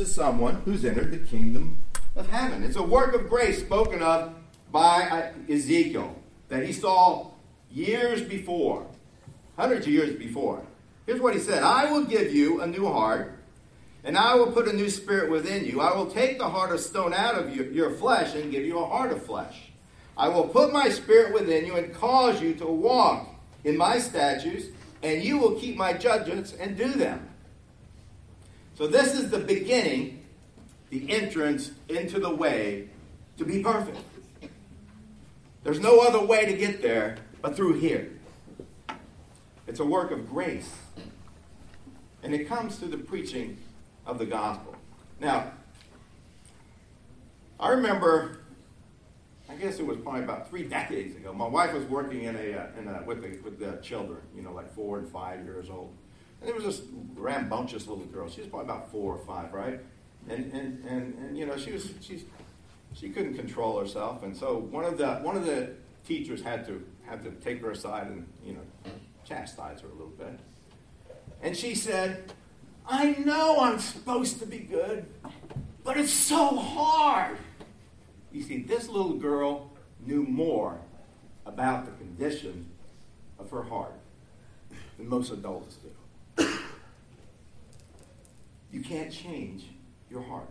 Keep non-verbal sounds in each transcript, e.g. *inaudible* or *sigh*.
is someone who's entered the kingdom of heaven. It's a work of grace spoken of by uh, Ezekiel that he saw years before, hundreds of years before. Here's what he said I will give you a new heart, and I will put a new spirit within you. I will take the heart of stone out of your, your flesh and give you a heart of flesh. I will put my spirit within you and cause you to walk in my statutes, and you will keep my judgments and do them. So, this is the beginning, the entrance into the way to be perfect. There's no other way to get there but through here. It's a work of grace. And it comes through the preaching of the gospel. Now, I remember, I guess it was probably about three decades ago. My wife was working in a, uh, in a with the with the children, you know, like four and five years old. And there was this rambunctious little girl. She was probably about four or five, right? And and, and, and you know, she was she's she couldn't control herself, and so one of the one of the teachers had to had to take her aside and you know chastise her a little bit. And she said, "I know I'm supposed to be good, but it's so hard." You see, this little girl knew more about the condition of her heart than most adults do. You can't change your heart.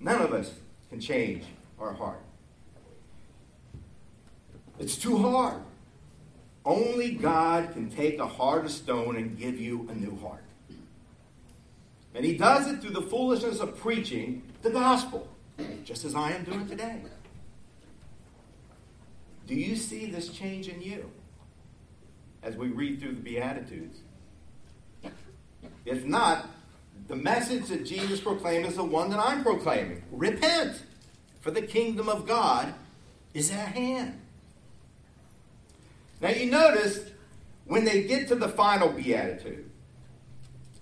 None of us can change our heart. It's too hard. Only God can take a heart of stone and give you a new heart. And He does it through the foolishness of preaching the gospel, just as I am doing today. Do you see this change in you as we read through the Beatitudes? If not, the message that Jesus proclaimed is the one that I'm proclaiming. Repent, for the kingdom of God is at hand. Now you notice when they get to the final beatitude,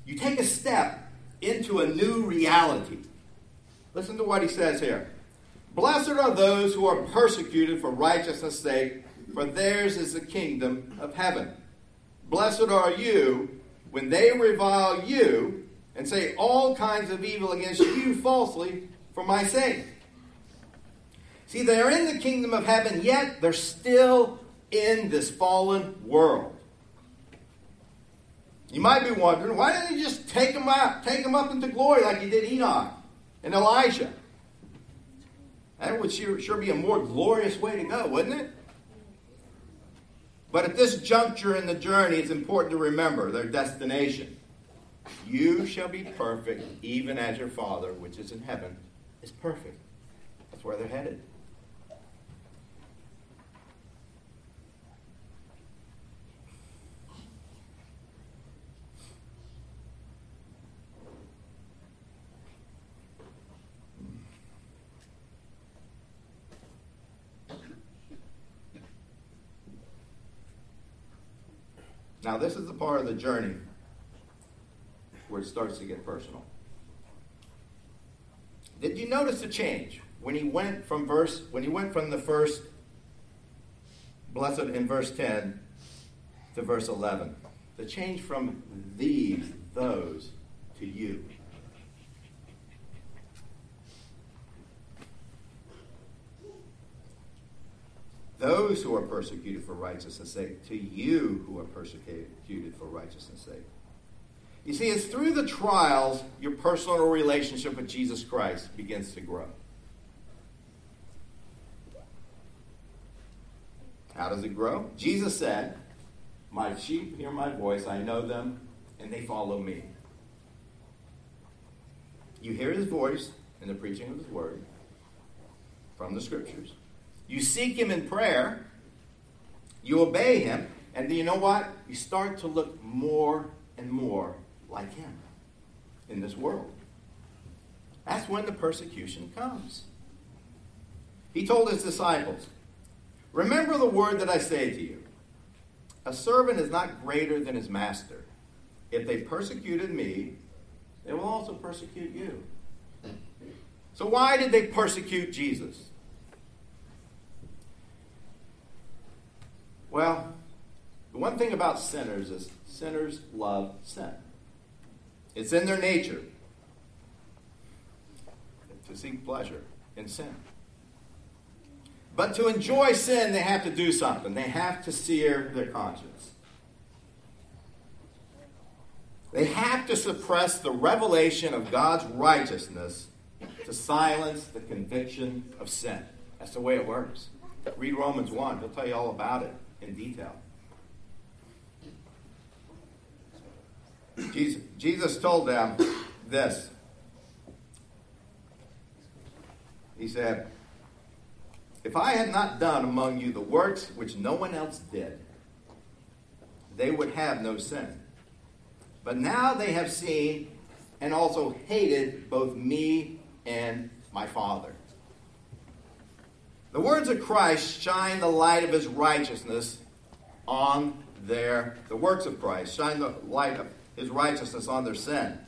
you take a step into a new reality. Listen to what he says here. Blessed are those who are persecuted for righteousness' sake, for theirs is the kingdom of heaven. Blessed are you when they revile you and say all kinds of evil against you falsely for my sake. See, they're in the kingdom of heaven, yet they're still in this fallen world. You might be wondering, why didn't he just take them out, take them up into glory like he did Enoch and Elijah? That would sure be a more glorious way to go, wouldn't it? But at this juncture in the journey, it's important to remember their destination. You shall be perfect, even as your Father, which is in heaven, is perfect. That's where they're headed. Now, this is the part of the journey where it starts to get personal. Did you notice the change when he went from verse when he went from the first blessed in verse 10 to verse 11? The change from these, those, to you. those who are persecuted for righteousness' sake, to you who are persecuted for righteousness' sake. You see, it's through the trials your personal relationship with Jesus Christ begins to grow. How does it grow? Jesus said, My sheep hear my voice, I know them, and they follow me. You hear his voice in the preaching of his word from the scriptures. You seek Him in prayer, you obey Him, and you know what? You start to look more and more like Him in this world. That's when the persecution comes. He told His disciples, Remember the word that I say to you. A servant is not greater than his master. If they persecuted me, they will also persecute you. So, why did they persecute Jesus? Well, the one thing about sinners is sinners love sin. It's in their nature. to seek pleasure in sin. But to enjoy sin, they have to do something. They have to sear their conscience. They have to suppress the revelation of God's righteousness to silence the conviction of sin. That's the way it works. Read Romans 1, he'll tell you all about it in detail. Jesus, Jesus told them this. He said, If I had not done among you the works which no one else did, they would have no sin. But now they have seen and also hated both me and my Father. The words of Christ shine the light of his righteousness on their, the works of Christ shine the light of his righteousness on their sin.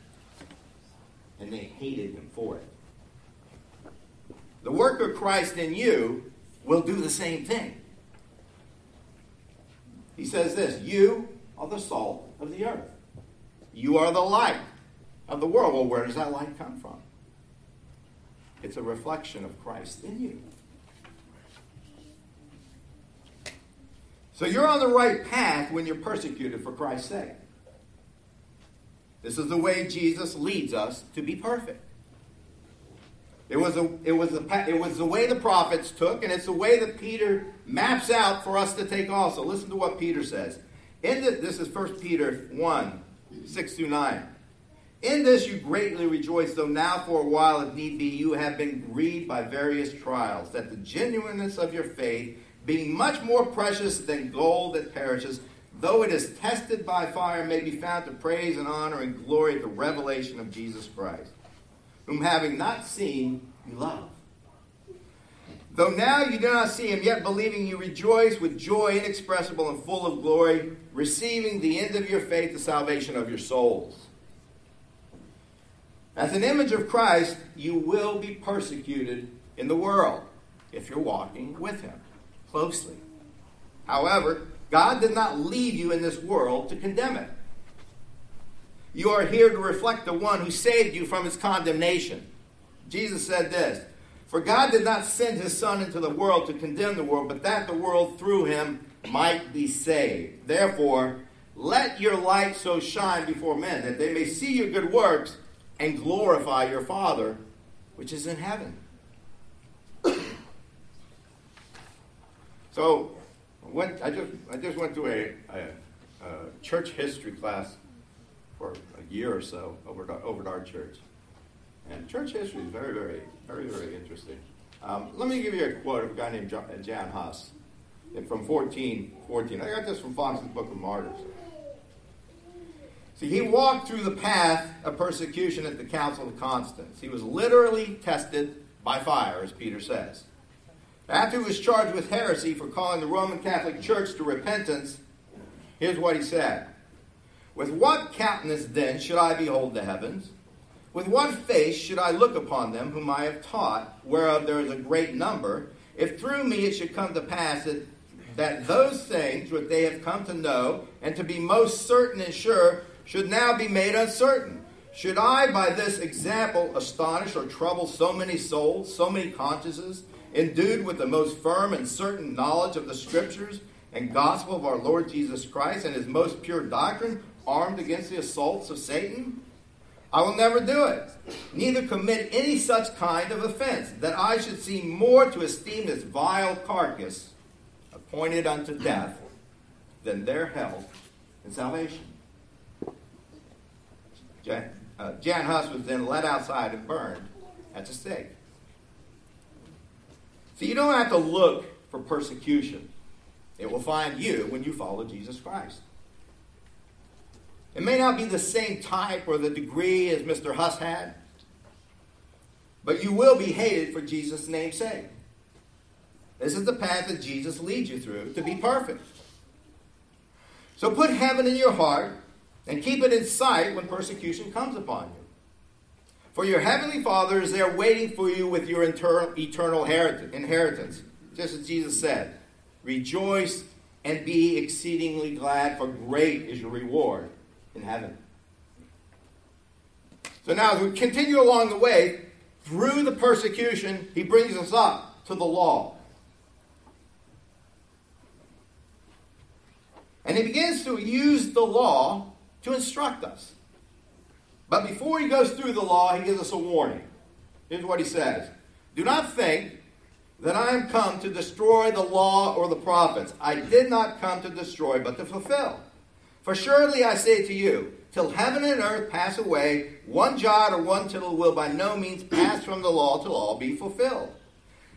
And they hated him for it. The work of Christ in you will do the same thing. He says this You are the salt of the earth. You are the light of the world. Well, where does that light come from? It's a reflection of Christ in you. So you're on the right path when you're persecuted for Christ's sake. This is the way Jesus leads us to be perfect. It was, a, it, was a, it was the way the prophets took, and it's the way that Peter maps out for us to take also. Listen to what Peter says. In the, this is 1 Peter 1 6 through 9. In this you greatly rejoice, though now for a while, if need be, you have been grieved by various trials, that the genuineness of your faith, being much more precious than gold that perishes, though it is tested by fire, may be found to praise and honor and glory at the revelation of Jesus Christ, whom having not seen, you love. Though now you do not see him, yet believing you rejoice with joy inexpressible and full of glory, receiving the end of your faith, the salvation of your souls. As an image of Christ, you will be persecuted in the world if you're walking with him closely. However, God did not leave you in this world to condemn it. You are here to reflect the one who saved you from his condemnation. Jesus said this For God did not send his Son into the world to condemn the world, but that the world through him might be saved. Therefore, let your light so shine before men that they may see your good works and glorify your Father which is in heaven. *coughs* so, I, just, I just went to a, a, a, church history class for a year or so over, over at our church. And church history is very, very, very, very interesting. Um, let me give you a quote of a guy named Jan Hus from 1414. I got this from Foxe's Book of Martyrs. See, he walked through the path of persecution at the Council of Constance. He was literally tested by fire, as Peter says. After he was charged with heresy for calling the Roman Catholic Church to repentance, here's what he said With what countenance then should I behold the heavens? With what face should I look upon them whom I have taught, whereof there is a great number, if through me it should come to pass that, that those things which they have come to know and to be most certain and sure should now be made uncertain. Should I, by this example, astonish or trouble so many souls, so many consciences, endued with the most firm and certain knowledge of the Scriptures and gospel of our Lord Jesus Christ and his most pure doctrine, armed against the assaults of Satan? I will never do it, neither commit any such kind of offense, that I should seem more to esteem this vile carcass appointed unto death than their health and salvation. Jan, uh, Jan Hus was then led outside and burned at the stake. So you don't have to look for persecution. It will find you when you follow Jesus Christ. It may not be the same type or the degree as Mr. Huss had, but you will be hated for Jesus' name's sake. This is the path that Jesus leads you through to be perfect. So put heaven in your heart and keep it in sight when persecution comes upon you. For your heavenly Father is there waiting for you with your eternal inheritance, just as Jesus said. Rejoice and be exceedingly glad, for great is your reward in heaven. So now, as we continue along the way, through the persecution, he brings us up to the law. And he begins to use the law to instruct us. But before he goes through the law, he gives us a warning. Here's what he says Do not think that I am come to destroy the law or the prophets. I did not come to destroy, but to fulfill. For surely I say to you, till heaven and earth pass away, one jot or one tittle will by no means pass from the law till all be fulfilled.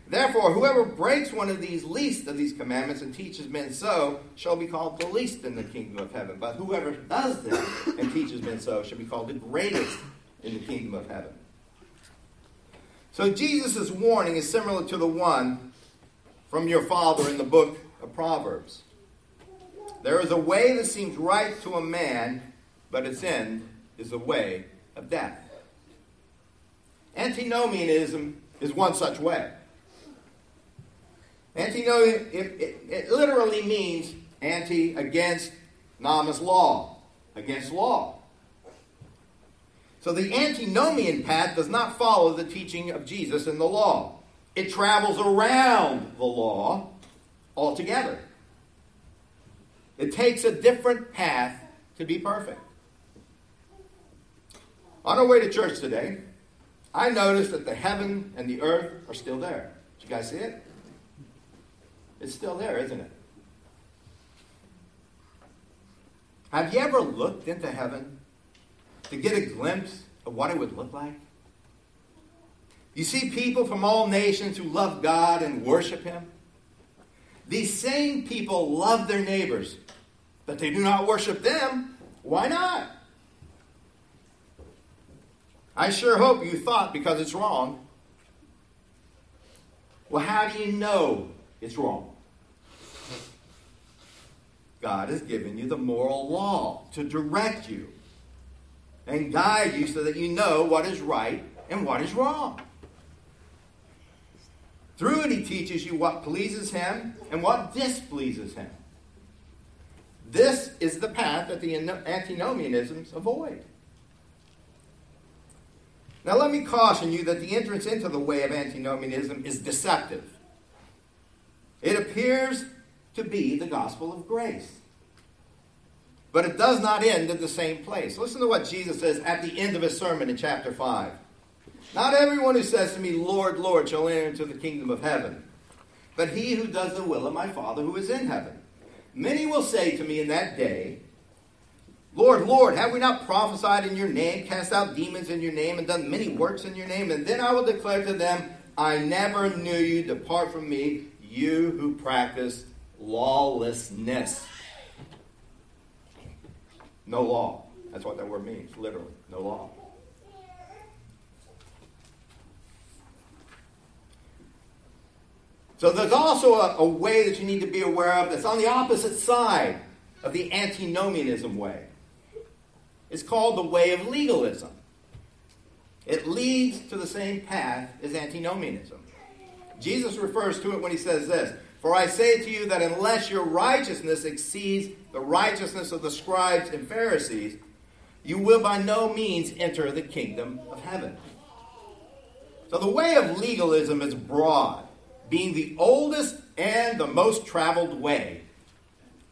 Therefore, whoever breaks one of these least of these commandments and teaches men so shall be called the least in the kingdom of heaven. But whoever does them and teaches men so shall be called the greatest in the kingdom of heaven. So Jesus' warning is similar to the one from your father in the book of Proverbs. There is a way that seems right to a man, but its end is a way of death. Antinomianism is one such way. Antinomian, it, it, it literally means anti against, nomos law, against law. So the antinomian path does not follow the teaching of Jesus in the law. It travels around the law altogether. It takes a different path to be perfect. On our way to church today, I noticed that the heaven and the earth are still there. Did you guys see it? It's still there, isn't it? Have you ever looked into heaven to get a glimpse of what it would look like? You see people from all nations who love God and worship Him. These same people love their neighbors, but they do not worship them. Why not? I sure hope you thought because it's wrong. Well, how do you know it's wrong? God has given you the moral law to direct you and guide you so that you know what is right and what is wrong. Through it, he teaches you what pleases him and what displeases him. This is the path that the antinomianisms avoid. Now, let me caution you that the entrance into the way of antinomianism is deceptive. It appears to be the gospel of grace. But it does not end at the same place. Listen to what Jesus says at the end of his sermon in chapter 5. Not everyone who says to me, Lord, Lord, shall enter into the kingdom of heaven, but he who does the will of my Father who is in heaven. Many will say to me in that day, Lord, Lord, have we not prophesied in your name, cast out demons in your name, and done many works in your name? And then I will declare to them, I never knew you. Depart from me, you who practice lawlessness. No law. That's what that word means, literally. No law. So there's also a, a, way that you need to be aware of that's on the opposite side of the antinomianism way. It's called the way of legalism. It leads to the same path as antinomianism. Jesus refers to it when he says this For I say to you that unless your righteousness exceeds the righteousness of the scribes and Pharisees, you will by no means enter the kingdom of heaven. So the way of legalism is broad, being the oldest and the most traveled way.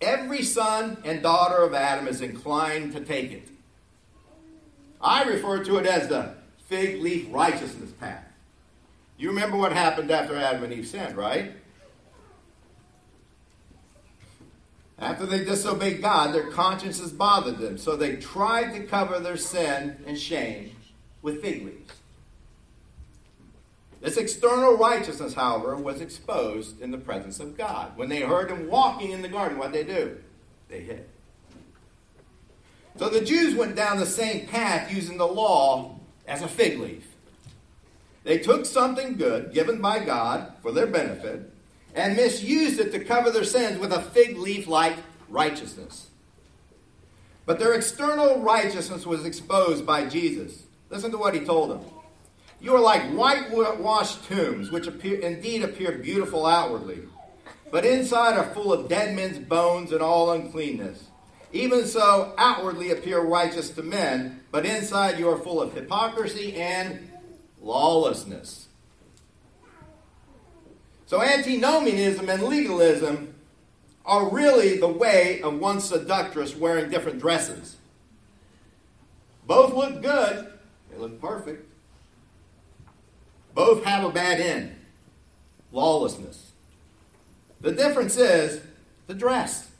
Every son and daughter of Adam is inclined to take it. I refer to it as the fig leaf righteousness path. You remember what happened after Adam and Eve sinned, right? After they disobeyed God, their consciences bothered them, so they tried to cover their sin and shame with fig leaves. This external righteousness, however, was exposed in the presence of God. When they heard him walking in the garden, what did they do? They hid. So the Jews went down the same path using the law as a fig leaf. They took something good given by God for their benefit and misused it to cover their sins with a fig leaf like righteousness. But their external righteousness was exposed by Jesus. Listen to what he told them. You are like whitewashed tombs, which appear, indeed appear beautiful outwardly, but inside are full of dead men's bones and all uncleanness. Even so, outwardly appear righteous to men, but inside you are full of hypocrisy and lawlessness. So, antinomianism and legalism are really the way of one seductress wearing different dresses. Both look good, they look perfect. Both have a bad end lawlessness. The difference is the dress.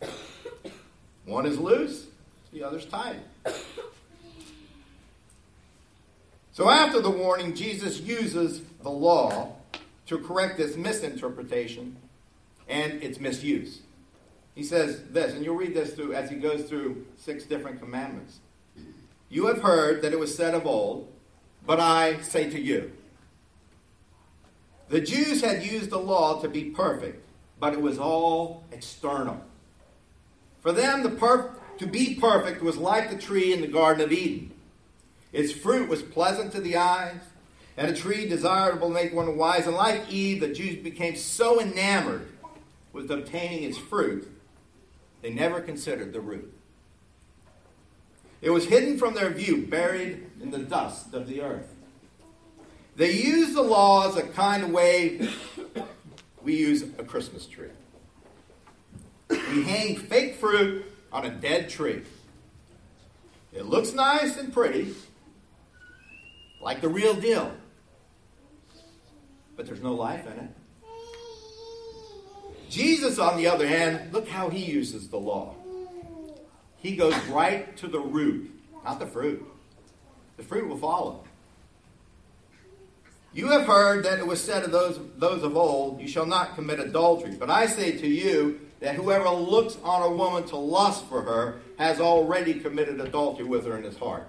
One is loose, the other's tight. So after the warning, Jesus uses the law to correct this misinterpretation and its misuse. He says this, and you'll read this through as he goes through six different commandments. You have heard that it was said of old, but I say to you. The Jews had used the law to be perfect, but it was all external. For them, the per- to be perfect was like the tree in the Garden of Eden. Its fruit was pleasant to the eyes, and a tree desirable to make one wise. And like Eve, the Jews became so enamored with obtaining its fruit, they never considered the root. It was hidden from their view, buried in the dust of the earth. They used the law as a kind of way we use a Christmas tree. We hang fake fruit on a dead tree. It looks nice and pretty, like the real deal. But there's no life in it. Jesus, on the other hand, look how he uses the law. He goes right to the root, not the fruit. The fruit will follow. You have heard that it was said of those, those of old, You shall not commit adultery. But I say to you that whoever looks on a woman to lust for her has already committed adultery with her in his heart.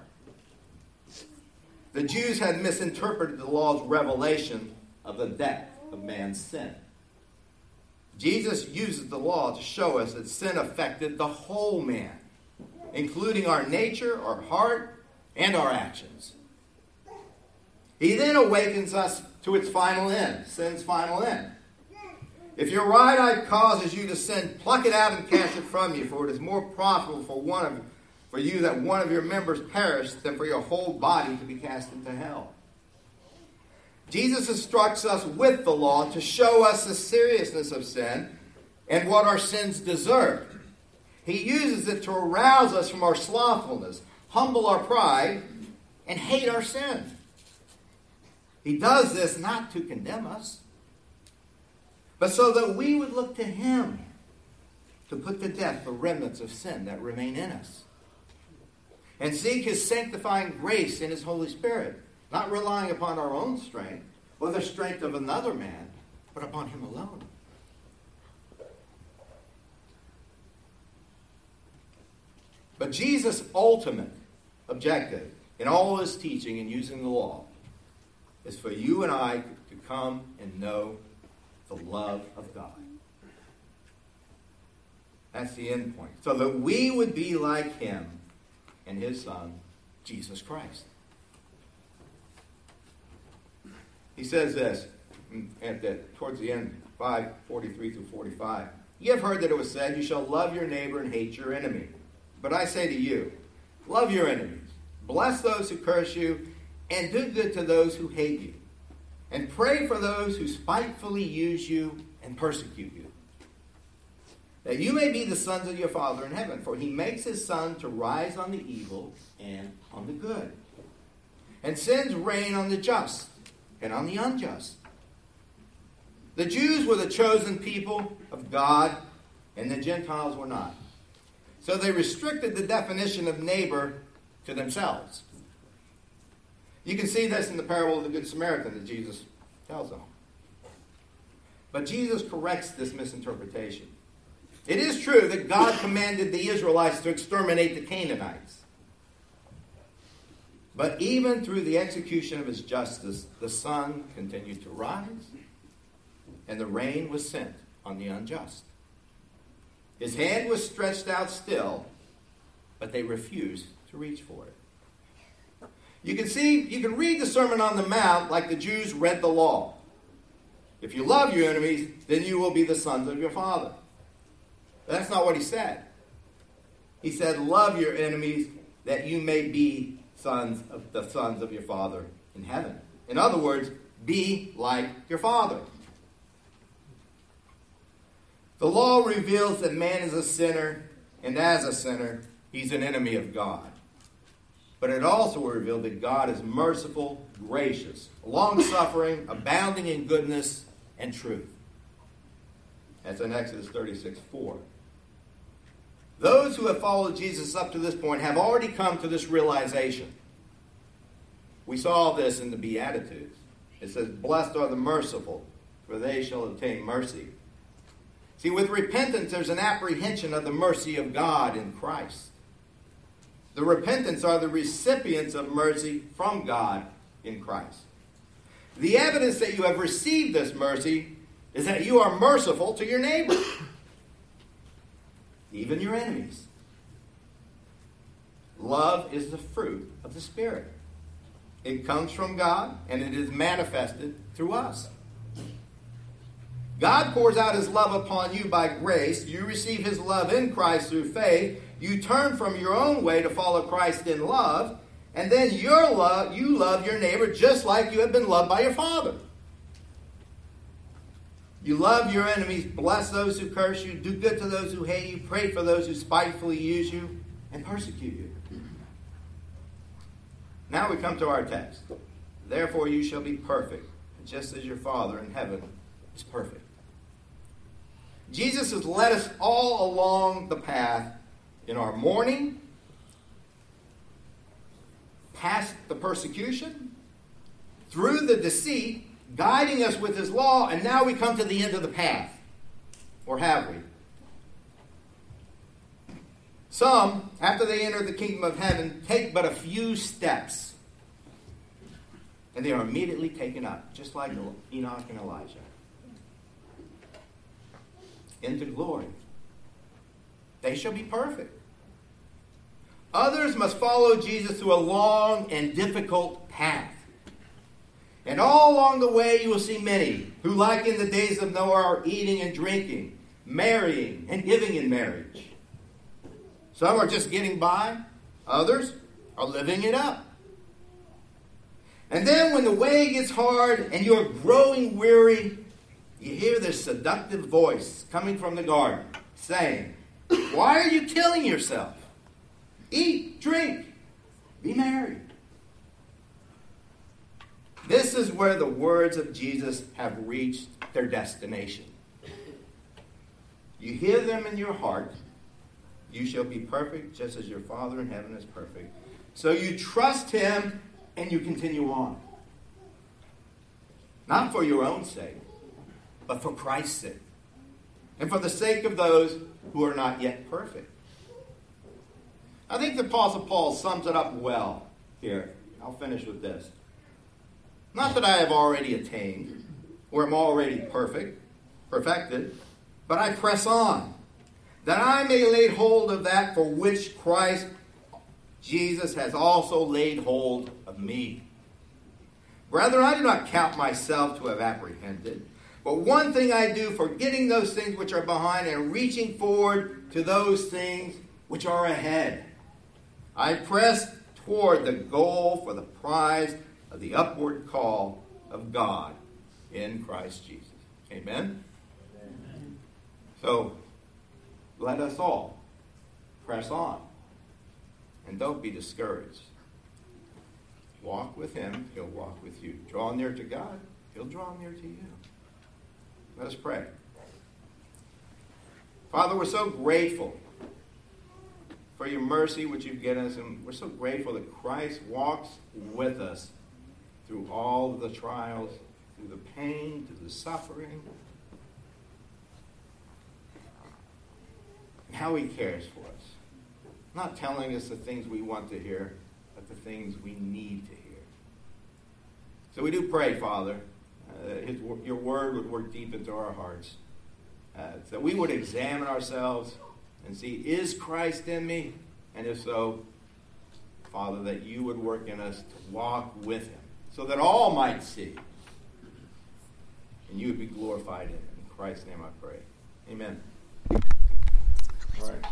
The Jews had misinterpreted the law's revelation of the depth of man's sin. Jesus uses the law to show us that sin affected the whole man, including our nature, our heart, and our actions. He then awakens us to its final end, sin's final end. If your right eye causes you to sin, pluck it out and cast it from you, for it is more profitable for one of for you that one of your members perish than for your whole body to be cast into hell. Jesus instructs us with the law to show us the seriousness of sin and what our sins deserve. He uses it to arouse us from our slothfulness, humble our pride, and hate our sin. He does this not to condemn us, but so that we would look to Him to put to death the remnants of sin that remain in us and seek his sanctifying grace in his Holy Spirit, not relying upon our own strength or the strength of another man, but upon him alone. But Jesus' ultimate objective in all his teaching and using the law is for you and I to come and know the love of God. That's the end point. So that we would be like him and his Son, Jesus Christ. He says this mm, at the, towards the end, 5 43 through 45. You have heard that it was said, You shall love your neighbor and hate your enemy. But I say to you, love your enemies, bless those who curse you, and do good to those who hate you. And pray for those who spitefully use you and persecute you that you may be the sons of your Father in heaven, for he makes his sun to rise on the evil and on the good, and sends rain on the just and on the unjust. The Jews were the chosen people of God, and the Gentiles were not. So they restricted the definition of neighbor to themselves. You can see this in the parable of the Good Samaritan that Jesus tells them. But Jesus corrects this misinterpretation. It is true that God commanded the Israelites to exterminate the Canaanites. But even through the execution of his justice, the sun continued to rise, and the rain was sent on the unjust. His hand was stretched out still, but they refused to reach for it. You can see, you can read the Sermon on the Mount like the Jews read the law. If you love your enemies, then you will be the sons of your Father. That's not what he said. He said, Love your enemies that you may be sons of the sons of your Father in heaven. In other words, be like your Father. The law reveals that man is a sinner, and as a sinner, he's an enemy of God. But it also revealed that God is merciful, gracious, long suffering, abounding in goodness and truth. That's in Exodus 36 4. Those who have followed Jesus up to this point have already come to this realization. We saw this in the Beatitudes. It says, Blessed are the merciful, for they shall obtain mercy. See, with repentance, there's an apprehension of the mercy of God in Christ. The repentants are the recipients of mercy from God in Christ. The evidence that you have received this mercy is that you are merciful to your neighbor, even your enemies. Love is the fruit of the Spirit. It comes from God and it is manifested through us. God pours out his love upon you by grace. You receive his love in Christ through faith. You turn from your own way to follow Christ in love. And then your love, you love your neighbor just like you have been loved by your Father. You love your enemies, bless those who curse you, do good to those who hate you, pray for those who spitefully use you and persecute you. Now we come to our text. Therefore you shall be perfect, just as your Father in heaven is perfect. Jesus has led us all along the path in our mourning, past the persecution, through the deceit, guiding us with his law, and now we come to the end of the path. Or have we? Some, after they enter the kingdom of heaven, take but a few steps. And they are immediately taken up, just like Enoch and Elijah into glory. They shall be perfect. Others must follow Jesus through a long and difficult path. And all along the way, you will see many who, like in the days of Noah, are eating and drinking, marrying and giving in marriage. Some are just getting by, others are living it up. And then, when the way gets hard and you're growing weary, you hear this seductive voice coming from the garden saying, Why are you killing yourself? Eat, drink, be merry. This is where the words of Jesus have reached their destination. You hear them in your heart. You shall be perfect just as your Father in heaven is perfect. So you trust Him and you continue on. Not for your own sake, but for Christ's sake, and for the sake of those who are not yet perfect. I think the Apostle Paul sums it up well here. I'll finish with this. Not that I have already attained, or am already perfect, perfected, but I press on, that I may lay hold of that for which Christ Jesus has also laid hold of me. Brethren, I do not count myself to have apprehended. But one thing I do, forgetting those things which are behind and reaching forward to those things which are ahead. I press toward the goal for the prize of the upward call of God in Christ Jesus. Amen? Amen. So, let us all press on. And don't be discouraged. Walk with Him, He'll walk with you. Draw near to God, He'll draw near to you. Let us pray. Father, we're so grateful for your mercy which you've given us, and we're so grateful that Christ walks with us through all the trials, through the pain, through the suffering, and how he cares for us. Not telling us the things we want to hear, but the things we need to hear. So we do pray, Father, uh, his, your word would work deep into our hearts. Uh, that we would examine ourselves and see, is Christ in me? And if so, Father, that you would work in us to walk with him so that all might see. And you would be glorified in it. In Christ's name I pray. Amen. All right.